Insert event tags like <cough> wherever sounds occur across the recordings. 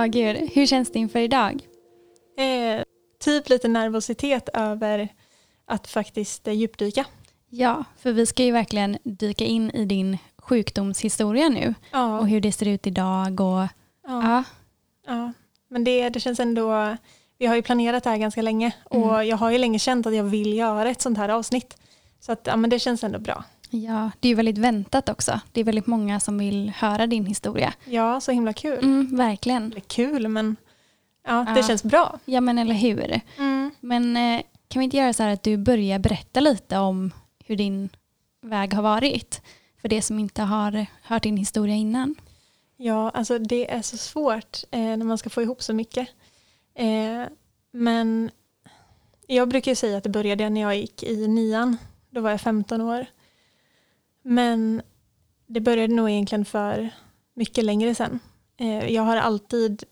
Ja, gud. Hur känns det inför idag? Eh, typ lite nervositet över att faktiskt eh, djupdyka. Ja, för vi ska ju verkligen dyka in i din sjukdomshistoria nu Ja, och hur det ser ut idag. Och, ja, ja. ja. Men det, det känns ändå, vi har ju planerat det här ganska länge Mm. och jag har ju länge känt att jag vill göra ett sånt här avsnitt. Så att, ja, men det känns ändå bra. Ja, det är väldigt väntat också. Det är väldigt många som vill höra din historia. Ja, så himla kul. Mm, verkligen. Eller kul, men ja, det Ja. känns bra. Ja, men eller hur? Mm. Men eh, kan vi inte göra så här att du börjar berätta lite om hur din väg har varit? För det som inte har hört din historia innan. Ja, alltså det är så svårt eh, när man ska få ihop så mycket. Eh, men jag brukar ju säga att det började när jag gick i nian. Då var jag 15 år. Men det började nog egentligen för mycket längre sedan. Eh, jag har alltid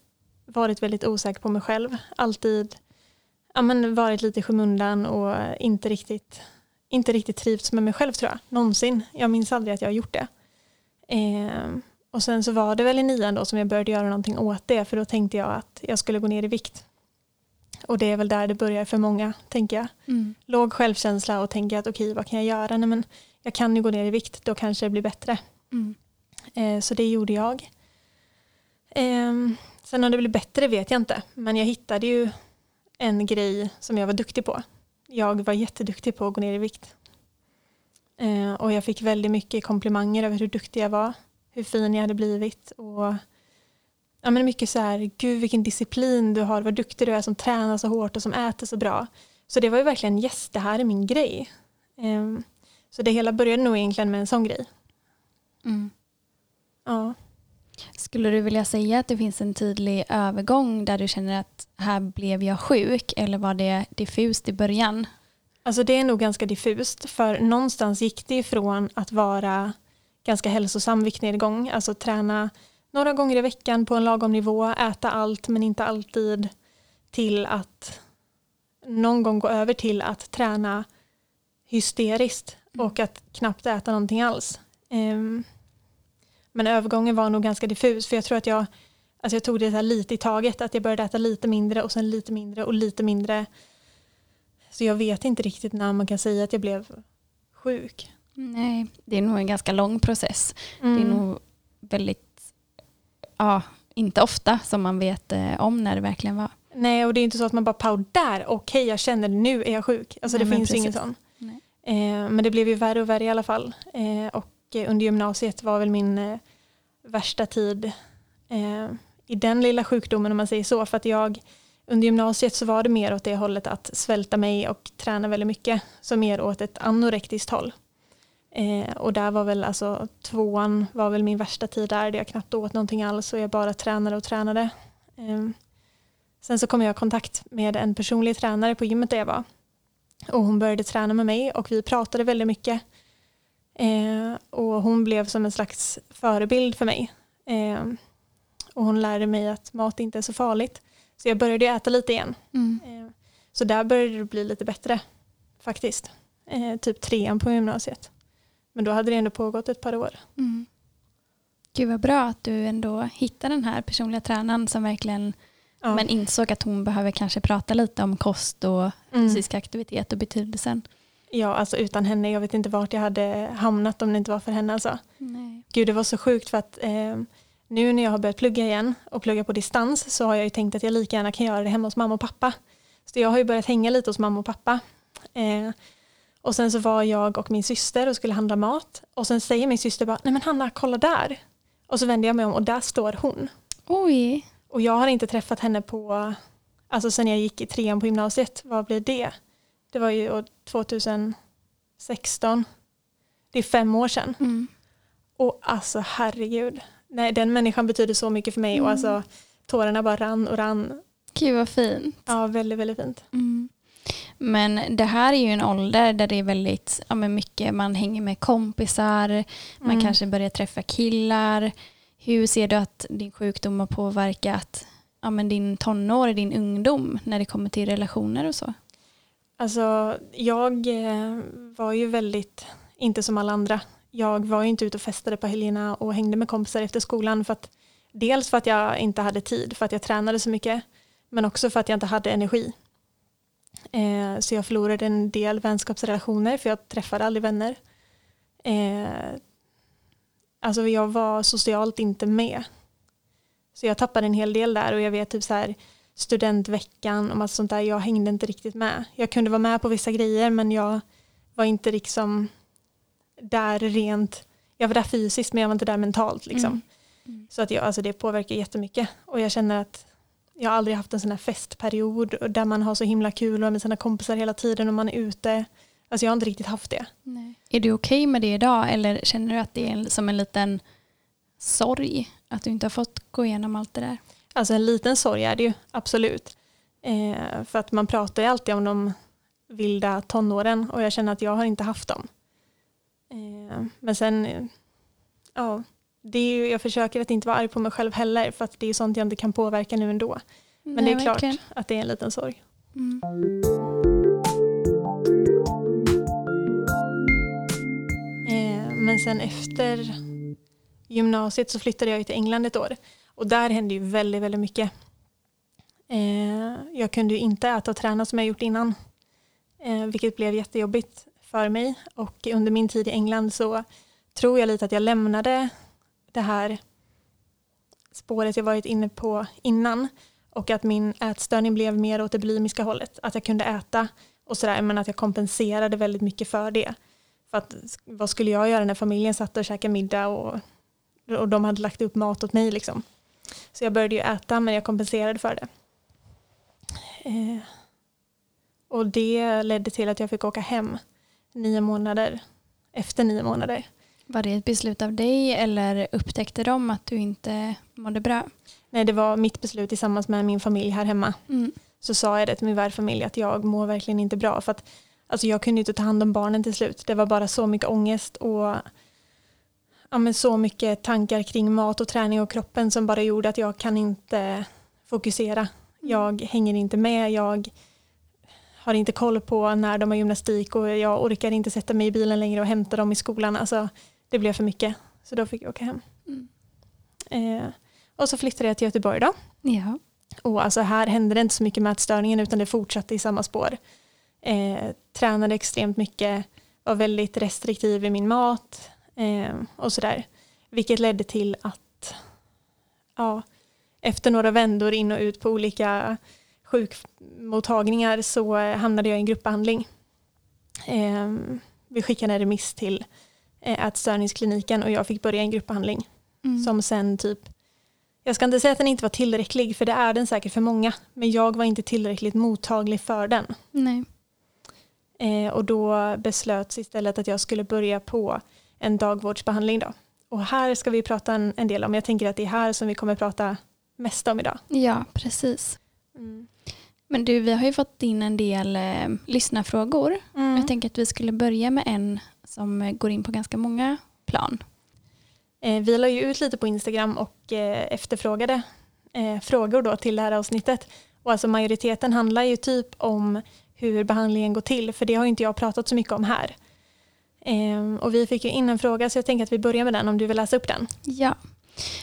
varit väldigt osäker på mig själv. Alltid ja, men varit lite i skymundan och inte riktigt, inte riktigt trivts med mig själv tror jag. Någonsin. Jag minns aldrig att jag har gjort det. Eh, och sen så var det väl i nian då som jag började göra någonting åt det för då tänkte jag att jag skulle gå ner i vikt. Och det är väl där det börjar för många, tänker jag. Mm. Låg självkänsla och tänker att okej, vad kan jag göra? Nej, men jag kan ju gå ner i vikt, då kanske det blir bättre. Mm. Eh, så det gjorde jag. Ehm, sen om det blev bättre vet jag inte, men jag hittade ju en grej som jag var duktig på. Jag var jätteduktig på att gå ner i vikt. Eh, och jag fick väldigt mycket komplimanger över hur duktig jag var, hur fin jag hade blivit och ja, men mycket så här, gud vilken disciplin du har, vad duktig du är som tränar så hårt och som äter så bra. Så det var ju verkligen yes, det här är min grej. Ehm, så det hela började nog egentligen med en sån grej. Mm. Ja. Skulle du vilja säga att det finns en tydlig övergång där du känner att här blev jag sjuk eller var det diffust i början? Alltså det är nog ganska diffust för någonstans gick det ifrån att vara ganska hälsosam viktnedgång, alltså träna några gånger i veckan på en lagom nivå, äta allt men inte alltid till att någon gång gå över till att träna hysteriskt och att knappt äta någonting alls. Ehm, men övergången var nog ganska diffus för jag tror att jag, alltså jag tog det så här lite i taget, att jag började äta lite mindre och sen lite mindre och lite mindre. Så jag vet inte riktigt när man kan säga att jag blev sjuk. Nej, det är nog en ganska lång process. Mm. Det är nog väldigt, ja, inte ofta som man vet eh, om när det verkligen var. Nej, och det är inte så att man bara pow där, okej jag känner det, nu är jag sjuk. Alltså Nej, det finns ju ingen sån. Eh, men det blev ju värre och värre i alla fall. Eh, och eh, under gymnasiet var väl min värsta tid i den lilla sjukdomen om man säger så. För att jag under gymnasiet så var det mer åt det hållet att svälta mig och träna väldigt mycket. Så mer åt ett anorektiskt håll. Eh, och där var väl alltså tvåan var väl min värsta tid där, där jag knappt åt någonting alls och jag bara tränade och tränade. Eh, sen så kom jag i kontakt med en personlig tränare på gymmet där jag var. Och hon började träna med mig och vi pratade väldigt mycket. Eh, och hon blev som en slags förebild för mig. Eh, och hon lärde mig att mat inte är så farligt. Så jag började äta lite igen. Mm. Eh, så där började det bli lite bättre faktiskt. Eh, typ trean på gymnasiet. Men då hade det ändå pågått ett par år. Mm. Gud vad bra att du ändå hittade den här personliga tränaren som verkligen Ja. men insåg att hon behöver kanske prata lite om kost och Mm. fysisk aktivitet och betydelsen. Ja, alltså utan henne, jag vet inte vart jag hade hamnat om det inte var för henne. Alltså. Nej. Gud, det var så sjukt för att eh, nu när jag har börjat plugga igen och plugga på distans så har jag ju tänkt att jag lika gärna kan göra det hemma hos mamma och pappa. Så jag har ju börjat hänga lite hos mamma och pappa. Eh, och sen så var jag och min syster och skulle handla mat och sen säger min syster bara, nej men Hanna, kolla där. Och så vänder jag mig om och där står hon. Oj, Och jag har inte träffat henne på, alltså sen jag gick i trean på gymnasiet, vad blev det? Det var ju år 2016. Det är fem år sedan. mm. Och alltså herregud, nej, den människan betyder så mycket för mig och Mm. alltså tårarna bara rann och rann. gud vad fint. Ja, väldigt, väldigt fint. Mm. Men det här är ju en ålder där det är väldigt ja, men mycket, man hänger med kompisar, man Mm. kanske börjar träffa killar. Hur ser du att din sjukdom har påverkat ja, men din tonår, din ungdom när det kommer till relationer och så? Alltså, jag eh, var ju väldigt, inte som alla andra, jag var ju inte ute och festade på helgerna och hängde med kompisar efter skolan för att dels för att jag inte hade tid, för att jag tränade så mycket, men också för att jag inte hade energi. Eh, så jag förlorade en del vänskapsrelationer, för jag träffade aldrig vänner. Eh, alltså jag var socialt inte med. Så jag tappade en hel del där och jag vet typ så här studentveckan och massa sånt där, jag hängde inte riktigt med. Jag kunde vara med på vissa grejer men jag var inte liksom där rent, jag var där fysiskt men jag var inte där mentalt liksom. Mm. Mm. Så att jag, alltså det påverkar jättemycket och jag känner att jag har aldrig haft en sån här festperiod där man har så himla kul och med sina kompisar hela tiden och man är ute. Alltså jag har inte riktigt haft det. Nej. Är du okej okay med det idag eller känner du att det är som en liten sorg att du inte har fått gå igenom allt det där? Alltså en liten sorg är det ju, absolut. Eh, för att man pratar ju alltid om de vilda tonåren och jag känner att jag har inte haft dem. Eh, men sen, ja, det är ju, jag försöker att inte vara arg på mig själv heller för att det är sånt jag inte kan påverka nu ändå. Men Nej, det är klart verkligen. att det är en liten sorg. Mm. Men sen efter gymnasiet så flyttade jag till England ett år och där hände ju väldigt, väldigt mycket. Eh, jag kunde ju inte äta och träna som jag gjort innan, eh, vilket blev jättejobbigt för mig. Och under min tid i England så tror jag lite att jag lämnade det här spåret jag varit inne på innan och att min ätstörning blev mer åt det bulimiska hållet. Att jag kunde äta och sådär men att jag kompenserade väldigt mycket för det. För att vad skulle jag göra när familjen satt och käkade middag och, och de hade lagt upp mat åt mig liksom. Så jag började ju äta men jag kompenserade för det. Eh, och det ledde till att jag fick åka hem nio månader efter nio månader. Var det ett beslut av dig eller upptäckte de att du inte mådde bra? Nej, det var mitt beslut tillsammans med min familj här hemma. Mm. Så sa jag det till min värdfamilj att jag mår verkligen inte bra. För att, alltså jag kunde inte ta hand om barnen till slut. Det var bara så mycket ångest och ja, men så mycket tankar kring mat och träning och kroppen som bara gjorde att jag kan inte fokusera. Mm. Jag hänger inte med, jag har inte koll på när de har gymnastik och jag orkar inte sätta mig i bilen längre och hämta dem i skolan. Alltså, det blev för mycket. Så då fick jag åka hem. Mm. Eh, och så flyttade jag till Göteborg då. Ja. Och alltså här hände det inte så mycket med ätstörningen utan det fortsatte i samma spår. Eh, tränade extremt mycket, var väldigt restriktiv i min mat eh, och sådär. Vilket ledde till att ja, efter några vändor in och ut på olika sjukmottagningar så hamnade jag i en gruppbehandling. Eh, vi skickade en remiss till Eh, ätstörningskliniken och jag fick börja en gruppbehandling. Mm. Som sen typ, jag ska inte säga att den inte var tillräcklig för det är den säkert för många. Men jag var inte tillräckligt mottaglig för den. Nej. Eh, och då beslöts istället att jag skulle börja på en dagvårdsbehandling. Då. Och här ska vi prata en, en del om, jag tänker att det är här som vi kommer prata mest om idag. Ja, precis. Mm. Men du, vi har ju fått in en del eh, lyssnarfrågor. Mm. Jag tänker att vi skulle börja med en som går in på ganska många plan. Eh, vi la ju ut lite på Instagram och eh, efterfrågade eh, frågor då till det här avsnittet. Och alltså majoriteten handlar ju typ om hur behandlingen går till, för det har inte jag pratat så mycket om här. Ehm, och vi fick ju in en fråga så jag tänker att vi börjar med den om du vill läsa upp den. Ja,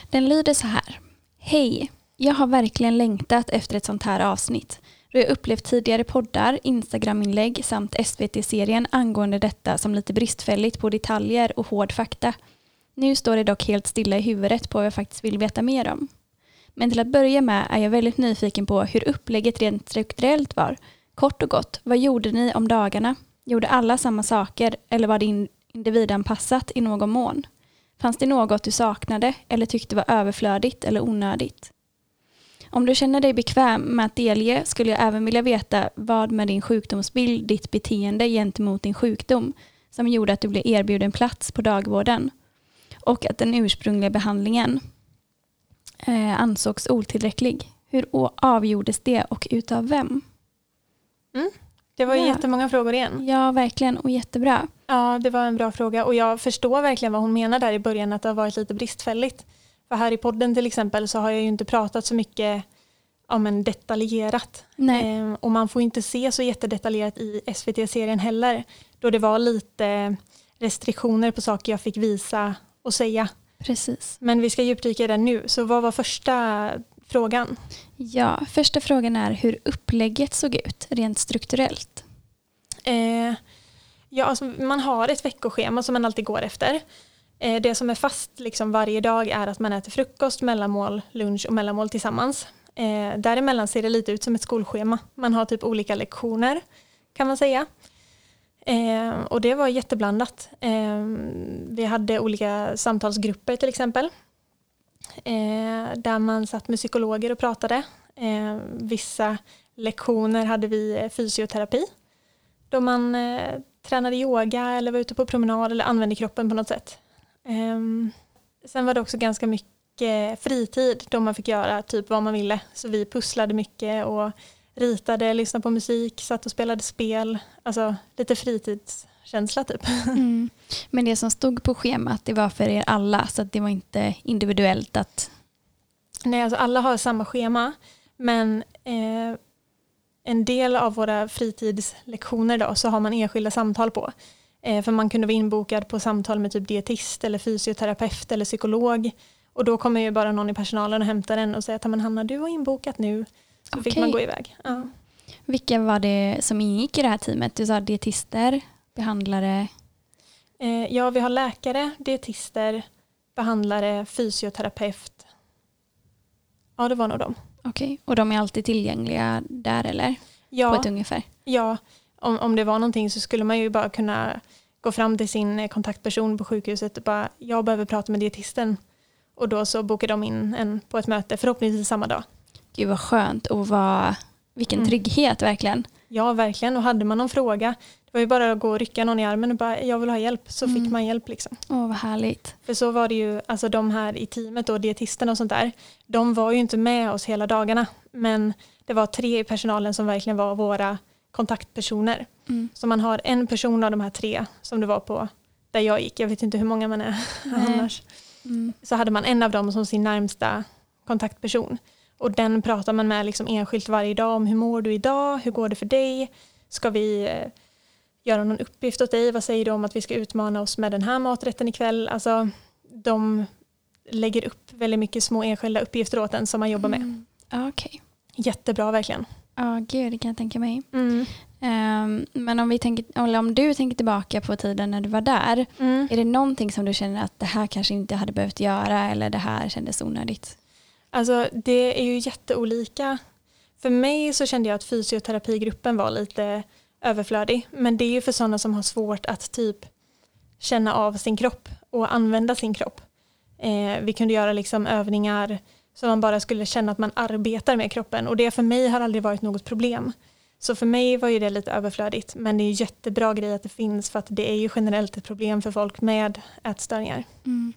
den lyder så här. Hej, jag har verkligen längtat efter ett sånt här avsnitt. Då jag upplevt tidigare poddar, Instagram-inlägg samt SVT-serien angående detta som lite bristfälligt på detaljer och hård fakta. Nu står det dock helt stilla i huvudet på vad jag faktiskt vill veta mer om. Men till att börja med är jag väldigt nyfiken på hur upplägget rent strukturellt var. Kort och gott, vad gjorde ni om dagarna? Gjorde alla samma saker eller var det individanpassat i någon mån? Fanns det något du saknade eller tyckte var överflödigt eller onödigt? Om du känner dig bekväm med att delge skulle jag även vilja veta vad med din sjukdomsbild, ditt beteende gentemot din sjukdom som gjorde att du blev erbjuden plats på dagvården och att den ursprungliga behandlingen eh, ansågs otillräcklig. Hur avgjordes det och utav vem? Mm. Det var ja. jättemånga frågor igen. Ja, verkligen och jättebra. Ja, det var en bra fråga och jag förstår verkligen vad hon menar där i början att det har varit lite bristfälligt. För här i podden till exempel så har jag ju inte pratat så mycket ja, men detaljerat. Eh, och man får inte se så jättedetaljerat i SVT-serien heller. Då det var lite restriktioner på saker jag fick visa och säga. Precis. Men vi ska djupdyka i den nu. Så vad var första frågan? Ja, första frågan är hur upplägget såg ut rent strukturellt. Eh, ja, alltså man har ett veckoschema som man alltid går efter. Eh, det som är fast liksom varje dag är att man äter frukost, mellanmål, lunch och mellanmål tillsammans. Eh, däremellan ser det lite ut som ett skolschema. Man har typ olika lektioner kan man säga. Eh, och det var jätteblandat. Eh, vi hade olika samtalsgrupper till exempel. Eh, där man satt med psykologer och pratade. Eh, vissa lektioner hade vi eh, fysioterapi. Då man eh, tränade yoga eller var ute på promenad eller använde kroppen på något sätt. Ehm, sen var det också ganska mycket fritid då man fick göra typ vad man ville. Så vi pusslade mycket och ritade, lyssnade på musik, satt och spelade spel. Alltså lite fritidskänsla typ. <laughs> Mm. Men det som stod på schemat det var för er alla så det var inte individuellt att... Nej, alltså alla har samma schema men eh, en del av våra fritidslektioner då så har man enskilda samtal på. Eh, för man kunde vara inbokad på samtal med typ dietist eller fysioterapeut eller psykolog. Och då kommer ju bara någon i personalen och hämtar en och säger att Hanna du har inbokat nu. Så okay. fick man gå iväg. Ja. Vilka var det som ingick i det här teamet? Du sa dietister, behandlare? Eh, ja, vi har läkare, dietister, behandlare, fysioterapeut. Ja, det var nog dem. Okej, okay. och de är alltid tillgängliga där eller? Ja, på ett ungefär? Ja, om, om det var någonting så skulle man ju bara kunna gå fram till sin eh, kontaktperson på sjukhuset och bara jag behöver prata med dietisten. Och då så bokar de in en på ett möte, förhoppningsvis samma dag. Gud vad skönt och vad, vilken mm. trygghet verkligen. Ja verkligen och hade man någon fråga det var ju bara att gå och rycka någon i armen och bara jag vill ha hjälp så mm. fick man hjälp. Liksom. Åh vad härligt. För så var det ju, alltså de här i teamet och dietisterna och sånt där, de var ju inte med oss hela dagarna men det var tre i personalen som verkligen var våra kontaktpersoner. Mm. Så man har en person av de här tre som det var på där jag gick, jag vet inte hur många man är <laughs> annars. Mm. Så hade man en av dem som sin närmsta kontaktperson. Och den pratar man med liksom enskilt varje dag om hur mår du idag, hur går det för dig, ska vi eh, göra någon uppgift åt dig, vad säger du om att vi ska utmana oss med den här maträtten ikväll. Alltså, de lägger upp väldigt mycket små enskilda uppgifter åt en som man jobbar med. Mm. Okay. Jättebra verkligen. Ja, gud, det kan jag tänka mig. Mm. Um, men om, vi tänker, om du tänker tillbaka på tiden när du var där, mm. är det någonting som du känner att det här kanske inte hade behövt göra eller det här kändes onödigt? Alltså det är ju jätteolika. För mig så kände jag att fysioterapigruppen var lite överflödig, men det är ju för sådana som har svårt att typ känna av sin kropp och använda sin kropp. Eh, vi kunde göra liksom övningar så man bara skulle känna att man arbetar med kroppen och det för mig har aldrig varit något problem. Så för mig var ju det lite överflödigt men det är jättebra grej att det finns för att det är ju generellt ett problem för folk med ätstörningar. Mm.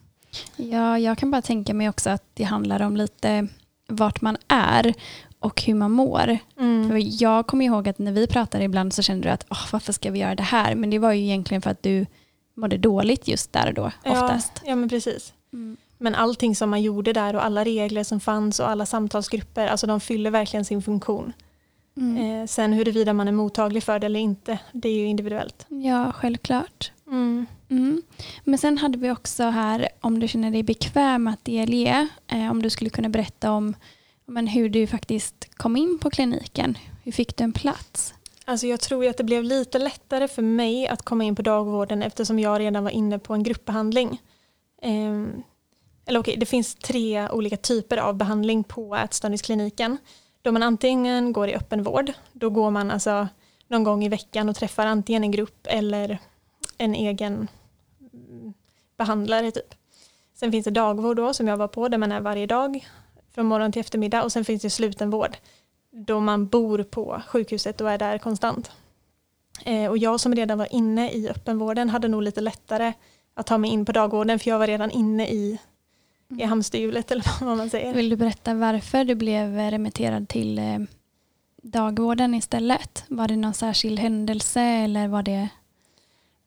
Ja, jag kan bara tänka mig också att det handlar om lite vart man är och hur man mår. Mm. För jag kommer ihåg att när vi pratade ibland så kände du att oh, varför ska vi göra det här? Men det var ju egentligen för att du mådde dåligt just där och då oftast. Ja, ja men precis. Mm. Men allting som man gjorde där och alla regler som fanns och alla samtalsgrupper, alltså de fyller verkligen sin funktion. Mm. Eh, sen huruvida man är mottaglig för det eller inte, det är ju individuellt. Ja, självklart. Mm. Mm. Men sen hade vi också här, om du känner dig bekväm att delge, eh, om du skulle kunna berätta om men hur du faktiskt kom in på kliniken. Hur fick du en plats? Alltså jag tror att det blev lite lättare för mig att komma in på dagvården eftersom jag redan var inne på en gruppbehandling. Eh, eller okej, det finns tre olika typer av behandling på ätstörningskliniken. Då man antingen går i öppenvård, då går man alltså någon gång i veckan och träffar antingen en grupp eller en egen behandlare typ. Sen finns det dagvård då som jag var på där man är varje dag från morgon till eftermiddag och sen finns det slutenvård då man bor på sjukhuset och är där konstant. Eh, och jag som redan var inne i öppenvården hade nog lite lättare att ta mig in på dagvården för jag var redan inne i i hamsterhjulet eller vad man säger. Vill du berätta varför du blev remitterad till eh, dagvården istället? Var det någon särskild händelse eller var det?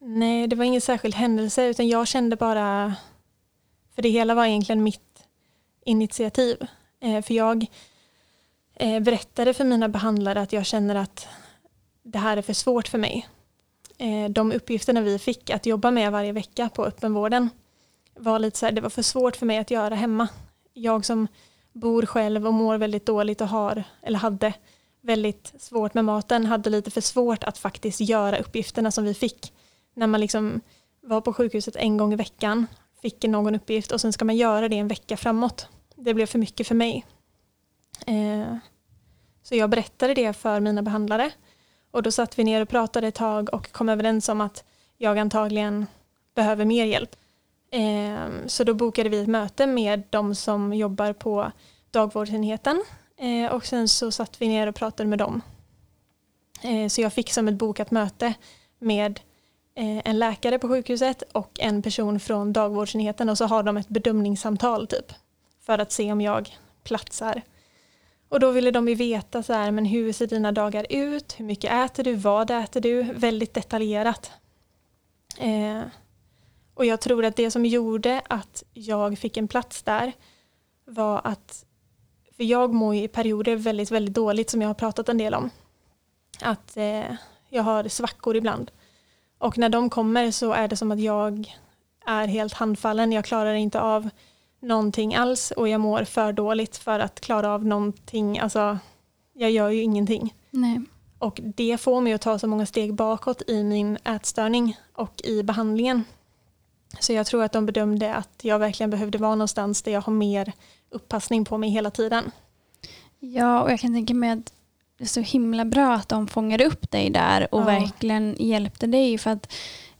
Nej, det var ingen särskild händelse utan jag kände bara, för det hela var egentligen mitt initiativ. Eh, för jag eh, berättade för mina behandlare att jag känner att det här är för svårt för mig. Eh, de uppgifterna vi fick att jobba med varje vecka på öppenvården var lite så här, det var för svårt för mig att göra hemma. Jag som bor själv och mår väldigt dåligt och har, eller hade väldigt svårt med maten, hade lite för svårt att faktiskt göra uppgifterna som vi fick. När man liksom var på sjukhuset en gång i veckan, fick någon uppgift och sen ska man göra det en vecka framåt. Det blev för mycket för mig. Eh, så jag berättade det för mina behandlare och då satt vi ner och pratade ett tag och kom överens om att jag antagligen behöver mer hjälp. Eh, så då bokade vi ett möte med de som jobbar på dagvårdsenheten eh, och sen så satt vi ner och pratade med dem. Eh, så jag fick som ett bokat möte med Eh, en läkare på sjukhuset och en person från dagvårdsenheten och så har de ett bedömningssamtal typ för att se om jag platsar. Och då ville de ju veta så här, men hur ser dina dagar ut? Hur mycket äter du? Vad äter du? Väldigt detaljerat. Eh, och jag tror att det som gjorde att jag fick en plats där var att, för jag mår i perioder väldigt, väldigt dåligt som jag har pratat en del om. Att eh, jag har svackor ibland. Och när de kommer så är det som att jag är helt handfallen. Jag klarar inte av någonting alls och jag mår för dåligt för att klara av någonting. Alltså, jag gör ju ingenting. Nej. Och det får mig att ta så många steg bakåt i min ätstörning och i behandlingen. Så jag tror att de bedömde att jag verkligen behövde vara någonstans där jag har mer uppassning på mig hela tiden. Ja, och jag kan tänka mig att så himla bra att de fångade upp dig där och Ja. verkligen hjälpte dig. För att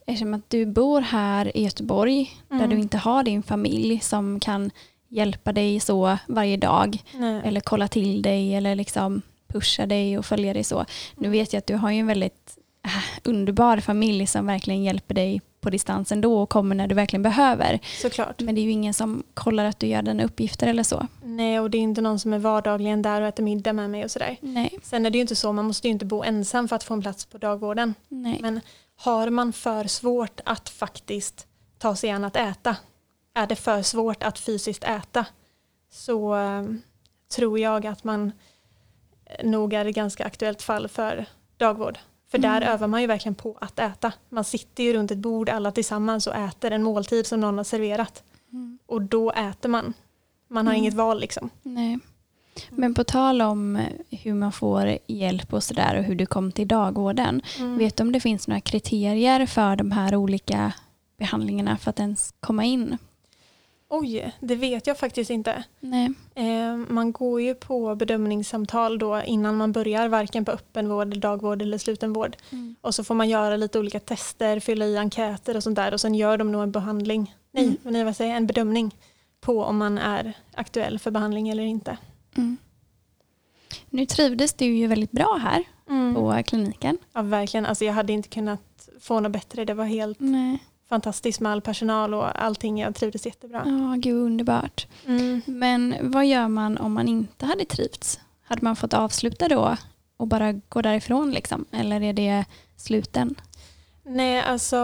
eftersom att du bor här i Göteborg där Mm. du inte har din familj som kan hjälpa dig så varje dag Nej. eller kolla till dig eller liksom pusha dig och följa dig så. Nu vet jag att du har ju en väldigt underbar familj som verkligen hjälper dig på distans ändå och kommer när du verkligen behöver. Såklart. Men det är ju ingen som kollar att du gör dina uppgifter eller så. Nej, och det är inte någon som är vardagligen där och äter middag med mig och sådär. Nej, Sen är det ju inte så, man måste ju inte bo ensam för att få en plats på dagvården. nej. Men har man för svårt att faktiskt ta sig an att äta, är det för svårt att fysiskt äta, så eh, tror jag att man eh, nog är ett ganska aktuellt fall för dagvård. För där Mm. övar man ju verkligen på att äta. Man sitter ju runt ett bord alla tillsammans och äter en måltid som någon har serverat. Mm. Och då äter man. Man har Mm. inget val liksom. Nej. Men på tal om eh, hur man får hjälp och sådär och hur du kom till dagvården. Mm. Vet du om det finns några kriterier för de här olika behandlingarna för att ens komma in? Oj, det vet jag faktiskt inte. Nej. Eh, man går ju på bedömningssamtal då innan man börjar varken på öppenvård, dagvård eller slutenvård. Och så får man göra lite olika tester, fylla i enkäter och sånt där och sen gör de nog en behandling, nej, Mm. nej vad säger jag, en bedömning på om man är aktuell för behandling eller inte. Mm. Nu trivdes du ju väldigt bra här Mm. på kliniken. Ja, verkligen. Alltså, jag hade inte kunnat få något bättre. Det var helt Nej. Fantastiskt med all personal och allting. Jag trivdes jättebra. Ja, gud underbart. Mm. Men vad gör man om man inte hade trivts? Hade man fått avsluta då och bara gå därifrån liksom? Eller är det sluten? Nej, alltså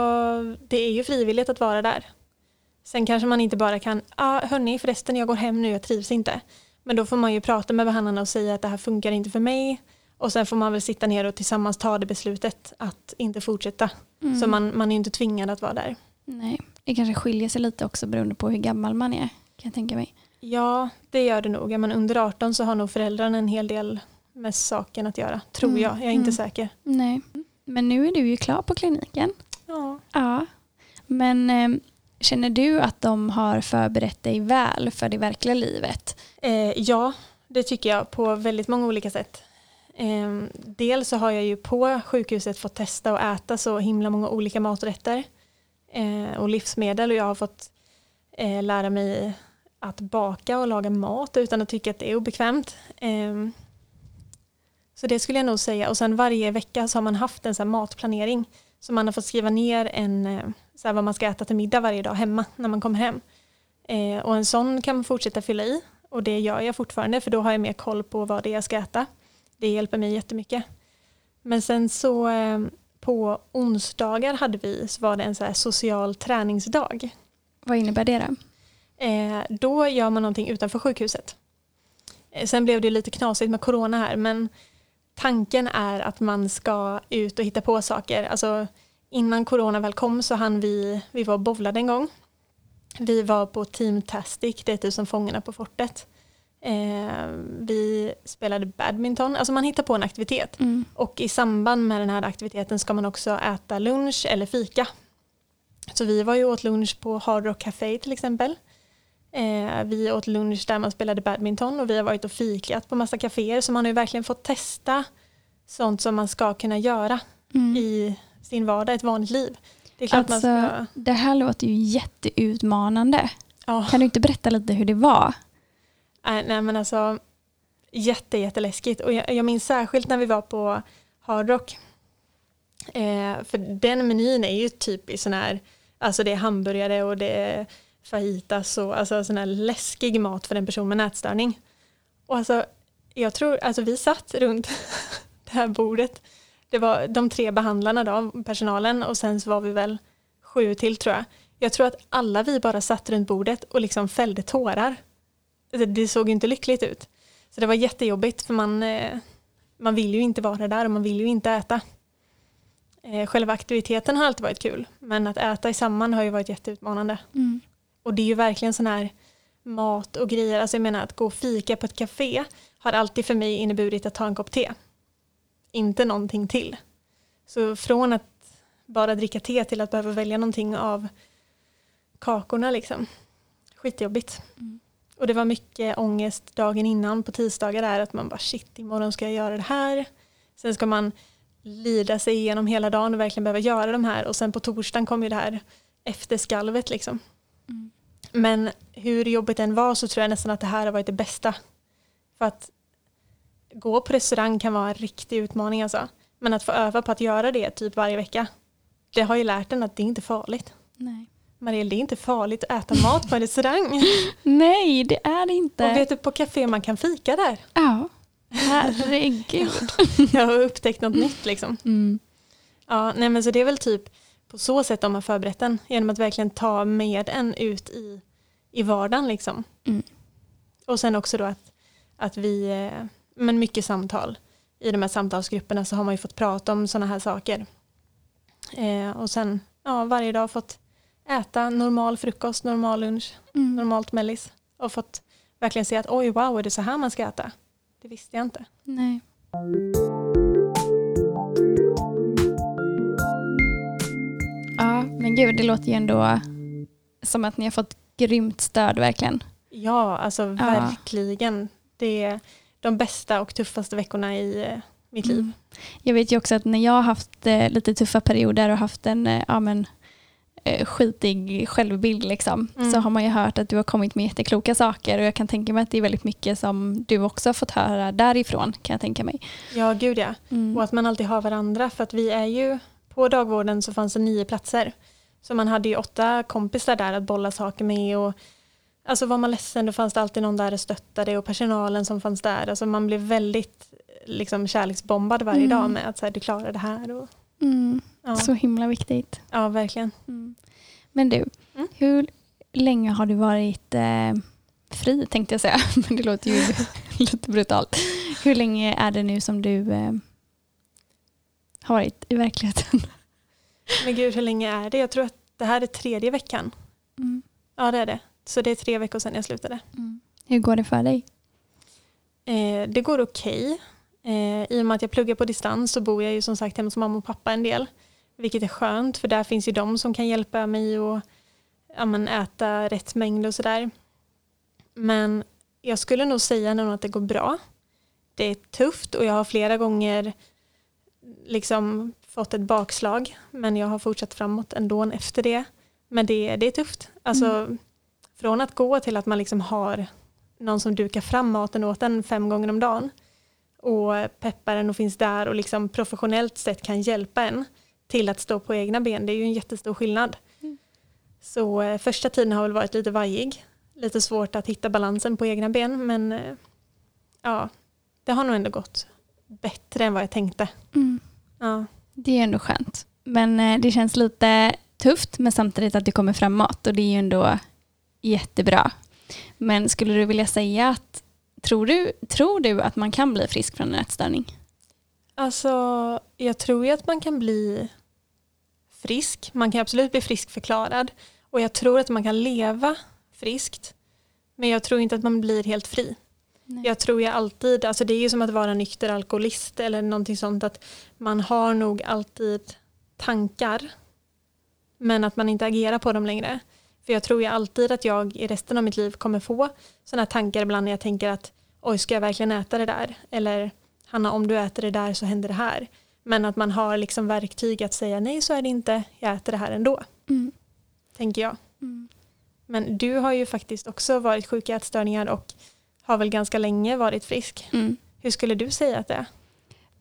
det är ju frivilligt att vara där. Sen kanske man inte bara kan, ah, hörni förresten jag går hem nu, jag trivs inte. Men då får man ju prata med behandlarna och säga att det här funkar inte för mig. Och sen får man väl sitta ner och tillsammans ta det beslutet att inte fortsätta. Mm. Så man, man är inte tvingad att vara där. Nej, det kanske skiljer sig lite också beroende på hur gammal man är. Kan jag tänka mig. Ja, det gör det nog. Är man under 18 så har nog föräldrarna en hel del med saken att göra. Tror Mm, jag, jag är inte mm. säker. Nej. Men nu är du ju klar på kliniken. Ja. Ja. Men eh, känner du att de har förberett dig väl för det verkliga livet? Eh, ja, det tycker jag på väldigt många olika sätt. Eh, dels så har jag ju på sjukhuset fått testa och äta så himla många olika maträtter eh, och livsmedel och jag har fått eh, lära mig att baka och laga mat utan att tycka att det är obekvämt. Ehm, så det skulle jag nog säga och sen varje vecka så har man haft en så här matplanering så man har fått skriva ner en, eh, så här vad man ska äta till middag varje dag hemma när man kommer hem. Eh, och en sån kan man fortsätta fylla i och det gör jag fortfarande för då har jag mer koll på vad det är jag ska äta. Det hjälper mig jättemycket. Men sen så eh, på onsdagar hade vi så var det en så social träningsdag. Vad innebär det då? Eh, då gör man någonting utanför sjukhuset. Eh, sen blev det lite knasigt med corona här men tanken är att man ska ut och hitta på saker. Alltså, innan corona väl kom så hann vi, vi var bowlade en gång. Vi var på Team Tastic, det är tusen Fångarna på fortet. Eh, vi spelade badminton, alltså man hittar på en aktivitet. Mm. Och i samband med den här aktiviteten ska man också äta lunch eller fika. Så vi var ju åt lunch på Hard Rock Café till exempel. Eh, vi åt lunch där man spelade badminton och vi har varit och fikat på massa kaféer så man har ju verkligen fått testa sånt som man ska kunna göra Mm. i sin vardag, ett vanligt liv. Det Alltså, ska... det här låter ju jätteutmanande. Ja, Kan du inte berätta lite hur det var? Nej, nej men alltså jätte, jätteläskigt och jag, jag minns särskilt när vi var på Hard Rock. Eh, för den menyn är ju typiskt sån här, alltså det är hamburgare och det är fajitas och alltså sån här läskig mat för en person med nätstörning. Och alltså, jag tror, alltså vi satt runt <laughs> det här bordet. Det var de tre behandlarna då, personalen och sen så var vi väl sju till tror jag. Jag tror att alla vi bara satt runt bordet och liksom fällde tårar. Det, det såg inte lyckligt ut. Så det var jättejobbigt för man, eh, man vill ju inte vara där och man vill ju inte äta. Eh, själva aktiviteten har alltid varit kul men att äta i samman har ju varit jätteutmanande. Mm. Och det är ju verkligen sån här mat och grejer, alltså jag menar att gå och fika på ett café har alltid för mig inneburit att ta en kopp te. Inte någonting till. Så från att bara dricka te till att behöva välja någonting av kakorna liksom. Skitjobbigt. Mm. Och det var mycket ångest dagen innan på tisdagar där att man bara shit imorgon ska jag göra det här. Sen ska man lida sig igenom hela dagen och verkligen behöva göra de här och sen på torsdagen kom ju det här efterskalvet liksom. Mm. Men hur jobbigt den var så tror jag nästan att det här har varit det bästa. För att gå på restaurang kan vara en riktig utmaning alltså. Men att få öva på att göra det typ varje vecka. Det har ju lärt en att det är inte farligt. Nej. Marielle, det är inte farligt att äta mat på en restaurang. <laughs> Nej, det är det inte. Och vet du på café man kan fika där? Ja, herregud. <laughs> Jag har upptäckt något nytt liksom. Mm. Ja, nej men så det är väl typ på så sätt de har förberett den. Genom att verkligen ta med en ut i, i vardagen liksom. Mm. Och sen också då att, att vi, eh, men mycket samtal. I de här samtalsgrupperna så har man ju fått prata om sådana här saker. Eh, och sen ja, varje dag fått äta normal frukost, normal lunch, Mm. normalt mellis. Och fått verkligen se att oj wow, är det så här man ska äta? Det visste jag inte. Nej. Ja, men gud, det låter ju ändå som att ni har fått grymt stöd verkligen. Ja, alltså verkligen. Det är de bästa och tuffaste veckorna i eh, mitt liv. Mm. Jag vet ju också att när jag har haft eh, lite tuffa perioder och haft en eh, ja, men, skitig självbild liksom, Mm. så har man ju hört att du har kommit med jättekloka saker och jag kan tänka mig att det är väldigt mycket som du också har fått höra därifrån kan jag tänka mig. Ja, gud ja. Mm. Och att man alltid har varandra för att vi är ju, på dagvården så fanns det nio platser. Så man hade ju åtta kompisar där att bolla saker med och alltså var man ledsen då fanns det alltid någon där och stöttade och personalen som fanns där. Alltså man blev väldigt liksom kärleksbombad varje Mm. dag med att så här, du klarar det här. Och, Mm. ja. Så himla viktigt. ja, verkligen. Mm. Men du, Mm. hur länge har du varit eh, fri tänkte jag säga, <laughs> men det låter ju <laughs> lite brutalt. Hur länge är det nu som du eh, har varit i verkligheten? <laughs> Men gud, hur länge är det? Jag tror att det här är tredje veckan. Mm. Ja, det är det. Så det är tre veckor sedan jag slutade. Mm. Hur går det för dig? Eh, det går okej. Eh, I och med att jag pluggar på distans så bor jag ju som sagt hemma hos mamma och pappa en del. Vilket är skönt för där finns ju de som kan hjälpa mig att ja, men, äta rätt mängd och sådär. Men jag skulle nog säga nog att det går bra. Det är tufft och jag har flera gånger liksom fått ett bakslag men jag har fortsatt framåt ändå efter det. Men det, det är tufft. Alltså från att gå till att man liksom har någon som dukar fram maten åt en fem gånger om dagen och peppar en och finns där och liksom professionellt sett kan hjälpa en till att stå på egna ben. Det är ju en jättestor skillnad. Mm. Så eh, första tiden har väl varit lite vajig. Lite svårt att hitta balansen på egna ben men eh, ja, det har nog ändå gått bättre än vad jag tänkte. Mm. Ja. Det är ändå skönt. Men eh, det känns lite tufft men samtidigt att det kommer framåt och det är ju ändå jättebra. Men skulle du vilja säga att tror du, tror du att man kan bli frisk från en ätstörning? Alltså, jag tror ju att man kan bli frisk. Man kan absolut bli friskförklarad. Och jag tror att man kan leva friskt men jag tror inte att man blir helt fri. Nej. Jag tror jag alltid, alltså det är ju som att vara nykter alkoholist eller någonting sånt att man har nog alltid tankar men att man inte agerar på dem längre. För jag tror ju alltid att jag i resten av mitt liv kommer få sådana tankar ibland när jag tänker att oj, ska jag verkligen äta det där? Eller Hanna, om du äter det där så händer det här. Men att man har liksom verktyg att säga nej så är det inte, jag äter det här ändå. Mm. Tänker jag. Mm. Men du har ju faktiskt också varit sjuk i ätstörningar och har väl ganska länge varit frisk. Mm. Hur skulle du säga att det är?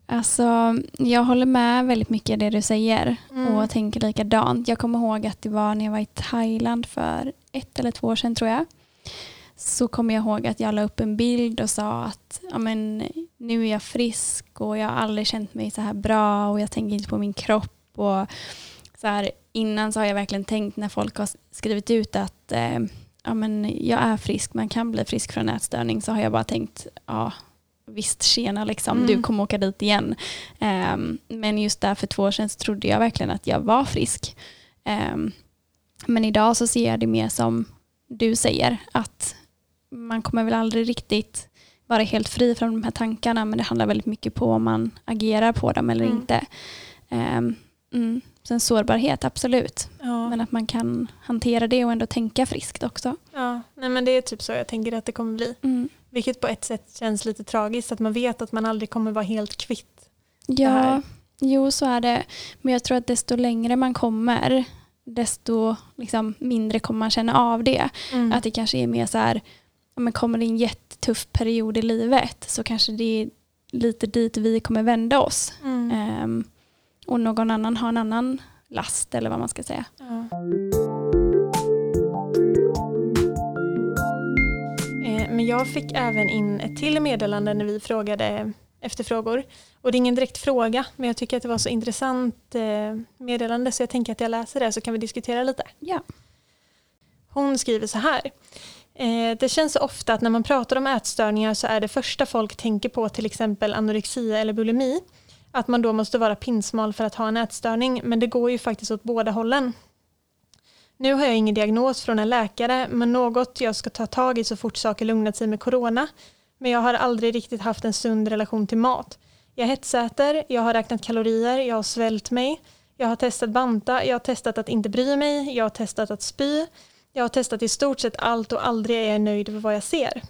Alltså, jag håller med väldigt mycket av det du säger mm. och tänker likadant. Jag kommer ihåg att det var när jag var i Thailand för ett eller två år sedan tror jag. Så kommer jag ihåg att jag la upp en bild och sa att ja, men, nu är jag frisk och jag har aldrig känt mig så här bra och jag tänker inte på min kropp. Och så här, innan så har jag verkligen tänkt när folk har skrivit ut att eh, ja, men jag är frisk, man kan bli frisk från ätstörning så har jag bara tänkt ja, visst tjena liksom, mm. du kommer åka dit igen. Um, men just där för två år sedan så trodde jag verkligen att jag var frisk. Um, men idag så ser jag det mer som du säger, att man kommer väl aldrig riktigt vara helt fri från de här tankarna, men det handlar väldigt mycket på om man agerar på dem eller mm. inte. Um, mm. Sen sårbarhet, absolut. Ja. Men att man kan hantera det och ändå tänka friskt också. Ja, nej men det är typ så jag tänker att det kommer bli. Mm. Vilket på ett sätt känns lite tragiskt att man vet att man aldrig kommer vara helt kvitt Ja, jo så är det. Men jag tror att desto längre man kommer desto liksom, mindre kommer man känna av det. Mm. Att det kanske är mer så här, om kommer det en jättetuff period i livet så kanske det är lite dit vi kommer vända oss. Mm. Um, och någon annan har en annan last eller vad man ska säga. Ja. Men jag fick även in ett till meddelande när vi frågade efter frågor. Och det är ingen direkt fråga, men jag tycker att det var så intressant eh, meddelande så jag tänker att jag läser det så kan vi diskutera lite. Ja. Hon skriver så här. Eh, det känns så ofta att när man pratar om ätstörningar så är det första folk tänker på till exempel anorexia eller bulimi att man då måste vara pinsmal för att ha en ätstörning, men det går ju faktiskt åt båda hållen. Nu har jag ingen diagnos från en läkare, men något jag ska ta tag i så fort saker lugnat sig med corona. Men jag har aldrig riktigt haft en sund relation till mat. Jag hetsäter, jag har räknat kalorier, jag har svält mig, jag har testat banta, jag har testat att inte bry mig, jag har testat att spy, jag har testat i stort sett allt och aldrig är jag nöjd med vad jag ser.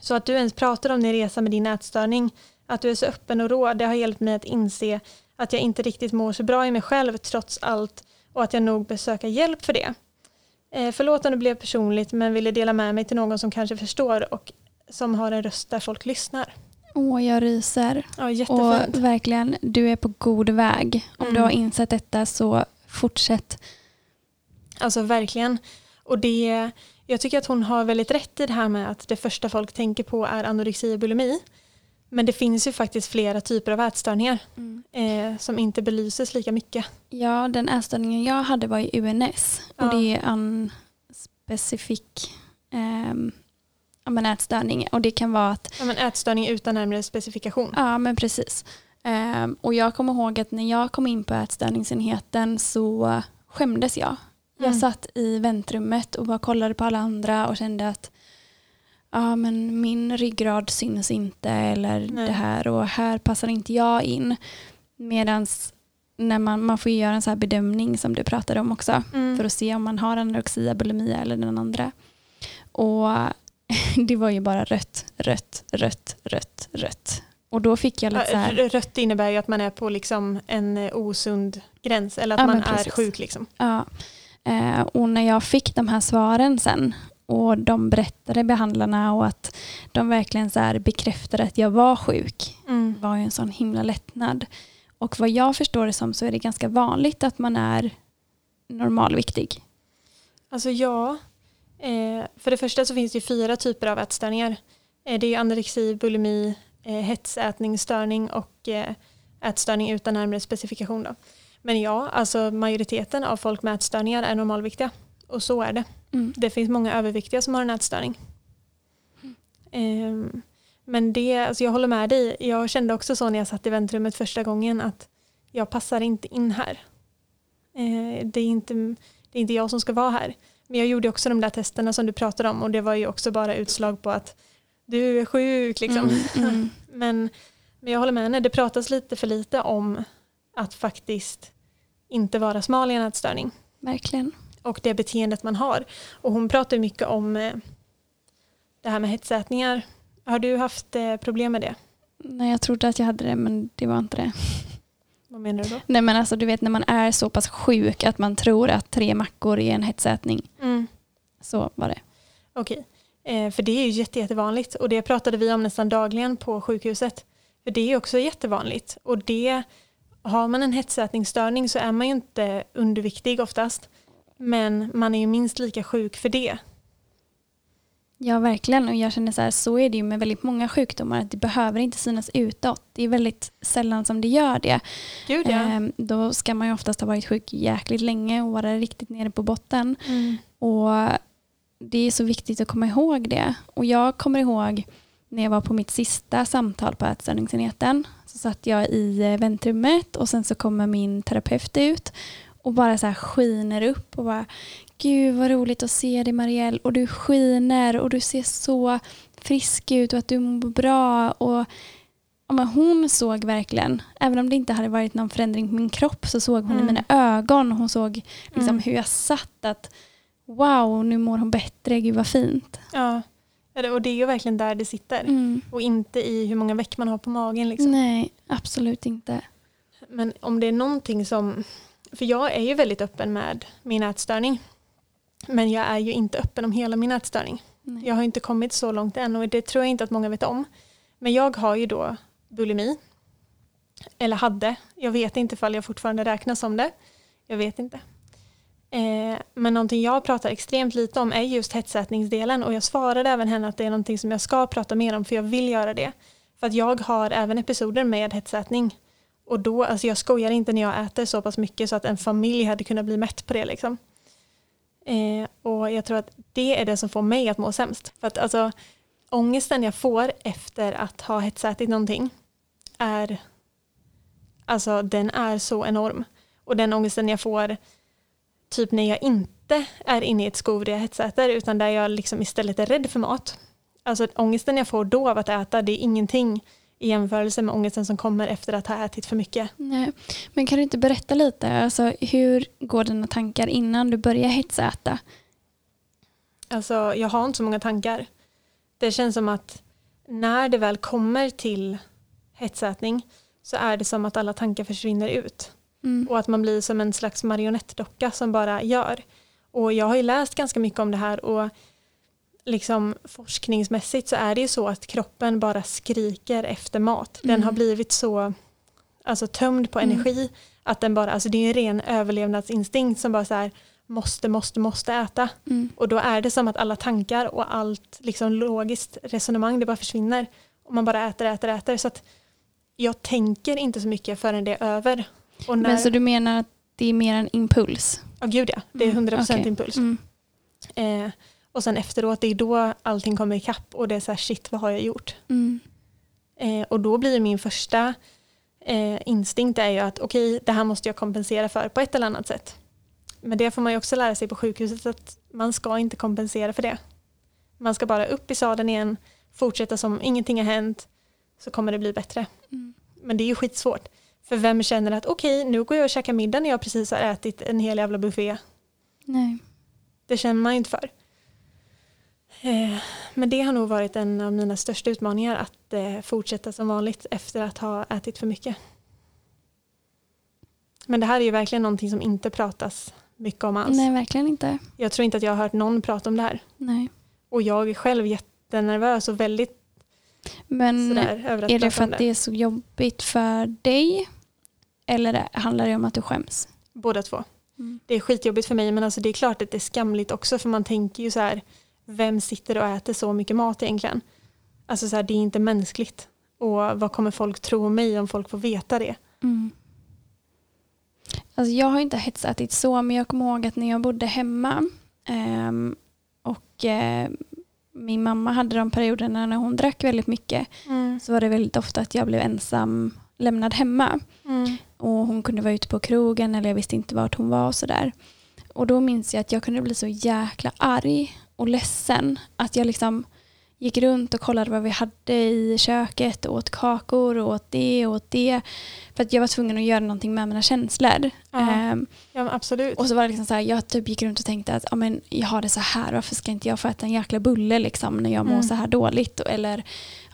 Så att du ens pratar om din resa med din ätstörning att du är så öppen och rå, det har hjälpt mig att inse att jag inte riktigt mår så bra i mig själv trots allt och att jag nog bör söka hjälp för det. Eh, förlåt om det blev personligt men ville dela med mig till någon som kanske förstår och som har en röst där folk lyssnar. Åh, jag ryser. Ja, jättefint. Och verkligen, du är på god väg. Om mm. du har insett detta så fortsätt. Alltså verkligen. Och det, jag tycker att hon har väldigt rätt i det här med att det första folk tänker på är anorexi och bulimi. Men det finns ju faktiskt flera typer av ätstörningar mm. eh, som inte belyses lika mycket. Ja, den ätstörningen jag hade var i UNS och ja. det är en specifik eh, ja, men ätstörning och det kan vara att... Ja, men ätstörning utan närmare specifikation. Ja, men precis. Eh, och jag kommer ihåg att när jag kom in på ätstörningsenheten så skämdes jag. Jag mm. satt i väntrummet och bara kollade på alla andra och kände att ja men min ryggrad syns inte eller Nej. det här och här passar inte jag in. Medan när man, man får göra en så här bedömning som du pratade om också mm. för att se om man har anorexia, bulimia eller den andra. Och <laughs> det var ju bara rött, rött, rött, rött, rött. Och då fick jag lite så här... Rött innebär ju att man är på liksom en osund gräns eller att ja, man är sjuk. Liksom. Ja. Eh, och när jag fick de här svaren sen och de berättade behandlarna och att de verkligen så bekräftade att jag var sjuk. Mm. var ju en sån himla lättnad. Och vad jag förstår det som så är det ganska vanligt att man är normalviktig. Alltså ja. Eh, för det första så finns det fyra typer av ätstörningar. Eh, det är anorexi, bulimi, eh, hetsätningsstörning och eh, ätstörning utan närmare specifikation. Då. Men ja, alltså majoriteten av folk med ätstörningar är normalviktiga. Och så är det. Mm. Det finns många överviktiga som har en ätstörning. Mm. Um, men det, alltså jag håller med dig. Jag kände också så när jag satt i väntrummet första gången att jag passar inte in här. Uh, det är inte, det är inte jag som ska vara här. Men jag gjorde också de där testerna som du pratade om och det var ju också bara utslag på att du är sjuk liksom. Mm, mm. <laughs> Men, men jag håller med henne, det pratas lite för lite om att faktiskt inte vara smal i en ätstörning Verkligen. Och det beteendet man har. Och hon pratar mycket om eh, det här med hetsätningar. Har du haft eh, problem med det? Nej, jag trodde att jag hade det men det var inte det. <laughs> Vad menar du då? Nej men alltså du vet när man är så pass sjuk att man tror att tre mackor är en hetsätning. Mm. Så var det. Okej, eh, för det är ju jätte, jättevanligt och det pratade vi om nästan dagligen på sjukhuset. För det är också jättevanligt och det har man en hetsätningsstörning så är man ju inte underviktig oftast. Men man är ju minst lika sjuk för det. Ja verkligen och jag känner så här, så är det ju med väldigt många sjukdomar att det behöver inte synas utåt. Det är väldigt sällan som det gör det. Gud ja. Ehm, då ska man ju oftast ha varit sjuk jäkligt länge och vara riktigt nere på botten. Mm. Och det är så viktigt att komma ihåg det. Och jag kommer ihåg när jag var på mitt sista samtal på ätstörningsenheten så satt jag i eh, väntrummet och sen så kommer min terapeut ut och bara så här skiner upp och bara Gud vad roligt att se dig Marielle och du skiner och du ser så frisk ut och att du mår bra och ja, men hon såg verkligen, även om det inte hade varit någon förändring på min kropp så såg hon Mm. i mina ögon, hon såg liksom Mm. hur jag satt att wow, nu mår hon bättre, gud vad fint. Ja, och det är ju verkligen där det sitter. Mm. Och inte i hur många veck man har på magen. Liksom. Nej, absolut inte. Men om det är någonting som... För jag är ju väldigt öppen med min ätstörning. Men jag är ju inte öppen om hela min ätstörning. Nej. Jag har inte kommit så långt än och det tror jag inte att många vet om. Men jag har ju då bulimi. Eller hade. Jag vet inte ifall jag fortfarande räknas som det. Jag vet inte. Eh, men någonting jag pratar extremt lite om är just hetsätningsdelen och jag svarade även henne att det är någonting som jag ska prata mer om för jag vill göra det. För att jag har även episoder med hetsätning. Och då, alltså jag skojar inte när jag äter så pass mycket så att en familj hade kunnat bli mätt på det liksom. Eh, och jag tror att det är det som får mig att må sämst. För att alltså ångesten jag får efter att ha hetsätit någonting är alltså den är så enorm. Och den ångesten jag får typ när jag inte är inne i ett skov där jag hetsäter utan där jag liksom istället är rädd för mat. Alltså ångesten jag får då av att äta det är ingenting i jämförelse med ångesten som kommer efter att ha ätit för mycket. Nej. Men kan du inte berätta lite, alltså, hur går dina tankar innan du börjar hetsäta? Alltså jag har inte så många tankar. Det känns som att när det väl kommer till hetsätning så är det som att alla tankar försvinner ut. Mm. Och att man blir som en slags marionettdocka som bara gör. Och jag har ju läst ganska mycket om det här och liksom forskningsmässigt så är det ju så att kroppen bara skriker efter mat. Den Mm. har blivit så alltså, tömd på Mm. energi att den bara, alltså det är en ren överlevnadsinstinkt som bara så här måste, måste, måste äta. Mm. Och då är det som att alla tankar och allt liksom logiskt resonemang det bara försvinner. Och man bara äter, äter, äter. Så att jag tänker inte så mycket förrän det är över. När, Men så du menar att det är mer en impuls? Ja gud ja, det är Mm, 100% okej. impuls. Mm. Eh, och sen efteråt, det är då allting kommer ikapp och det är så här shit vad har jag gjort? Mm. Eh, och då blir min första eh, instinkt är ju att okej det här måste jag kompensera för på ett eller annat sätt. Men det får man ju också lära sig på sjukhuset att man ska inte kompensera för det. Man ska bara upp i sadeln igen, fortsätta som ingenting har hänt så kommer det bli bättre. Mm. Men det är ju skitsvårt. För vem känner att okej nu går jag och käkar middag när jag precis har ätit en hel jävla buffé. Nej. Det känner man ju inte för. Eh, Men det har nog varit en av mina största utmaningar att eh, fortsätta som vanligt efter att ha ätit för mycket. Men det här är ju verkligen någonting som inte pratas mycket om alls. Nej, verkligen inte. Jag tror inte att jag har hört någon prata om det här. Nej. Och jag är själv jättenervös och väldigt Men sådär över att är det för att det är så jobbigt för dig? Eller handlar det om att du skäms? Båda två. Mm. Det är skitjobbigt för mig men alltså det är klart att det är skamligt också för man tänker ju så här vem sitter och äter så mycket mat egentligen? Alltså så här, det är inte mänskligt. Och vad kommer folk tro om mig om folk får veta det? Mm. Alltså jag har inte hetsätit så, men jag kommer ihåg att när jag bodde hemma ehm, och eh, min mamma hade de perioderna när hon drack väldigt mycket så var det väldigt ofta att jag blev ensam lämnad hemma. Mm. Och hon kunde vara ute på krogen eller jag visste inte vart hon var och sådär. Och då minns jag att jag kunde bli så jäkla arg och ledsen att jag liksom gick runt och kollade vad vi hade i köket och åt kakor och åt det och åt det. För att jag var tvungen att göra någonting med mina känslor. Um, ja absolut. Och så var det liksom så här, jag typ gick runt och tänkte att men jag har det så här, varför ska inte jag få äta en jäkla bulle liksom, när jag mår Mm. så här dåligt? Eller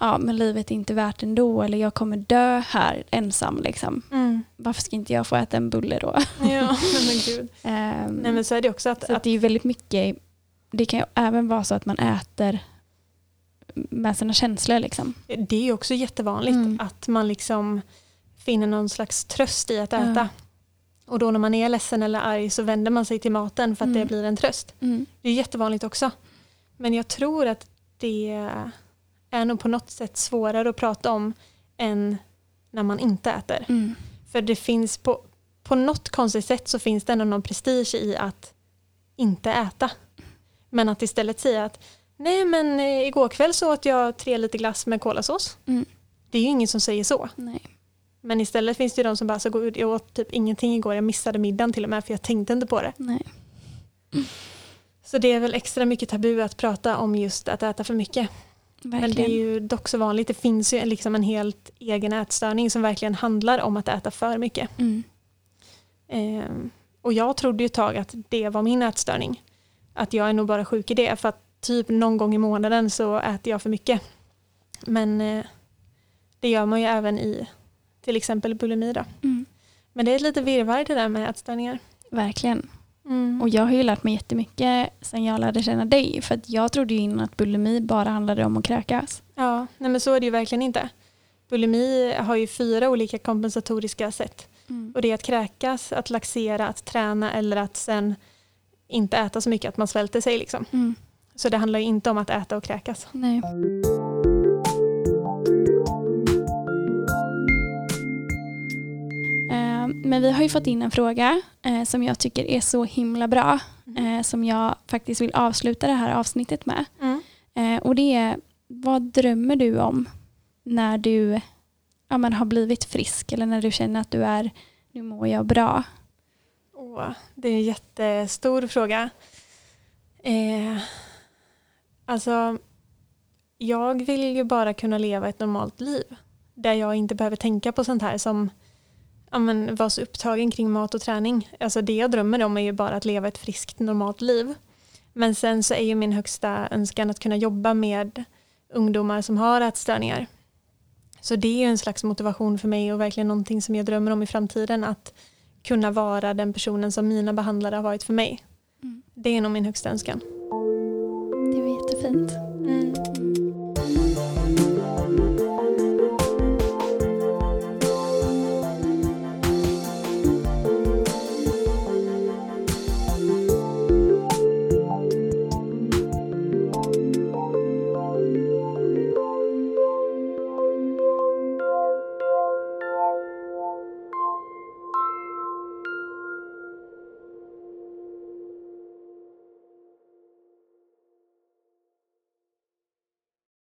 ja, men livet är inte värt ändå, eller jag kommer dö här ensam. Liksom. Mm. Varför ska inte jag få äta en bulle då? Ja, <laughs> men gud. <laughs> Ehm, Nej men så är det också att, att att det är väldigt mycket, det kan ju även vara så att man äter med sina känslor. Liksom. det är också jättevanligt Mm. att man liksom finner någon slags tröst i att äta. Ja. Och då när man är ledsen eller arg så vänder man sig till maten för att Mm. det blir en tröst. Det är jättevanligt också. Men jag tror att det är nog på något sätt svårare att prata om än när man inte äter. Mm. För det finns på, på något konstigt sätt så finns det ändå någon prestige i att inte äta. Men att istället säga att nej men eh, igår kväll så åt jag tre liter glass med kolasås. Mm. Det är ju ingen som säger så. Nej. Men istället finns det ju de som bara så går ut, jag åt typ ingenting igår, jag missade middagen till och med för jag tänkte inte på det. Nej. Så det är väl extra mycket tabu att prata om just att äta för mycket. Verkligen. Men det är ju dock så vanligt, det finns ju liksom en helt egen ätstörning som verkligen handlar om att äta för mycket. mm. Ehm, och jag trodde ju ett tag att det var min ätstörning. Att jag är nog bara sjuk i det för att typ någon gång i månaden så äter jag för mycket. Men eh, det gör man ju även i till exempel bulimi då. Mm. Men det är ett lite virrvarr det där med ätstörningar. Verkligen. Mm. Och jag har ju lärt mig jättemycket sen jag lärde känna dig. För att jag trodde ju innan att bulimi bara handlade om att kräkas. Ja, nej men så är det ju verkligen inte. Bulimi har ju fyra olika kompensatoriska sätt. Och det är att kräkas, att laxera, att träna eller att sen inte äta så mycket att man svälter sig. Liksom. Mm. Så det handlar inte om att äta och kräkas. Nej. Eh, Men vi har ju fått in en fråga eh, som jag tycker är så himla bra. eh, Som jag faktiskt vill avsluta det här avsnittet med. Mm. Och det är, vad drömmer du om när du ja, men har blivit frisk? Eller när du känner att du är, nu mår jag bra. Åh, det är en jättestor fråga. Eh, alltså, jag vill ju bara kunna leva ett normalt liv. Där jag inte behöver tänka på sånt här som ja, men, vara så upptagen kring mat och träning. Alltså det jag drömmer om är ju bara att leva ett friskt normalt liv. Men sen så är ju min högsta önskan att kunna jobba med ungdomar som har ätstörningar. Så det är ju en slags motivation för mig och verkligen någonting som jag drömmer om i framtiden. Att kunna vara den personen som mina behandlare har varit för mig. Mm. Det är nog min högsta önskan. Det var jättefint.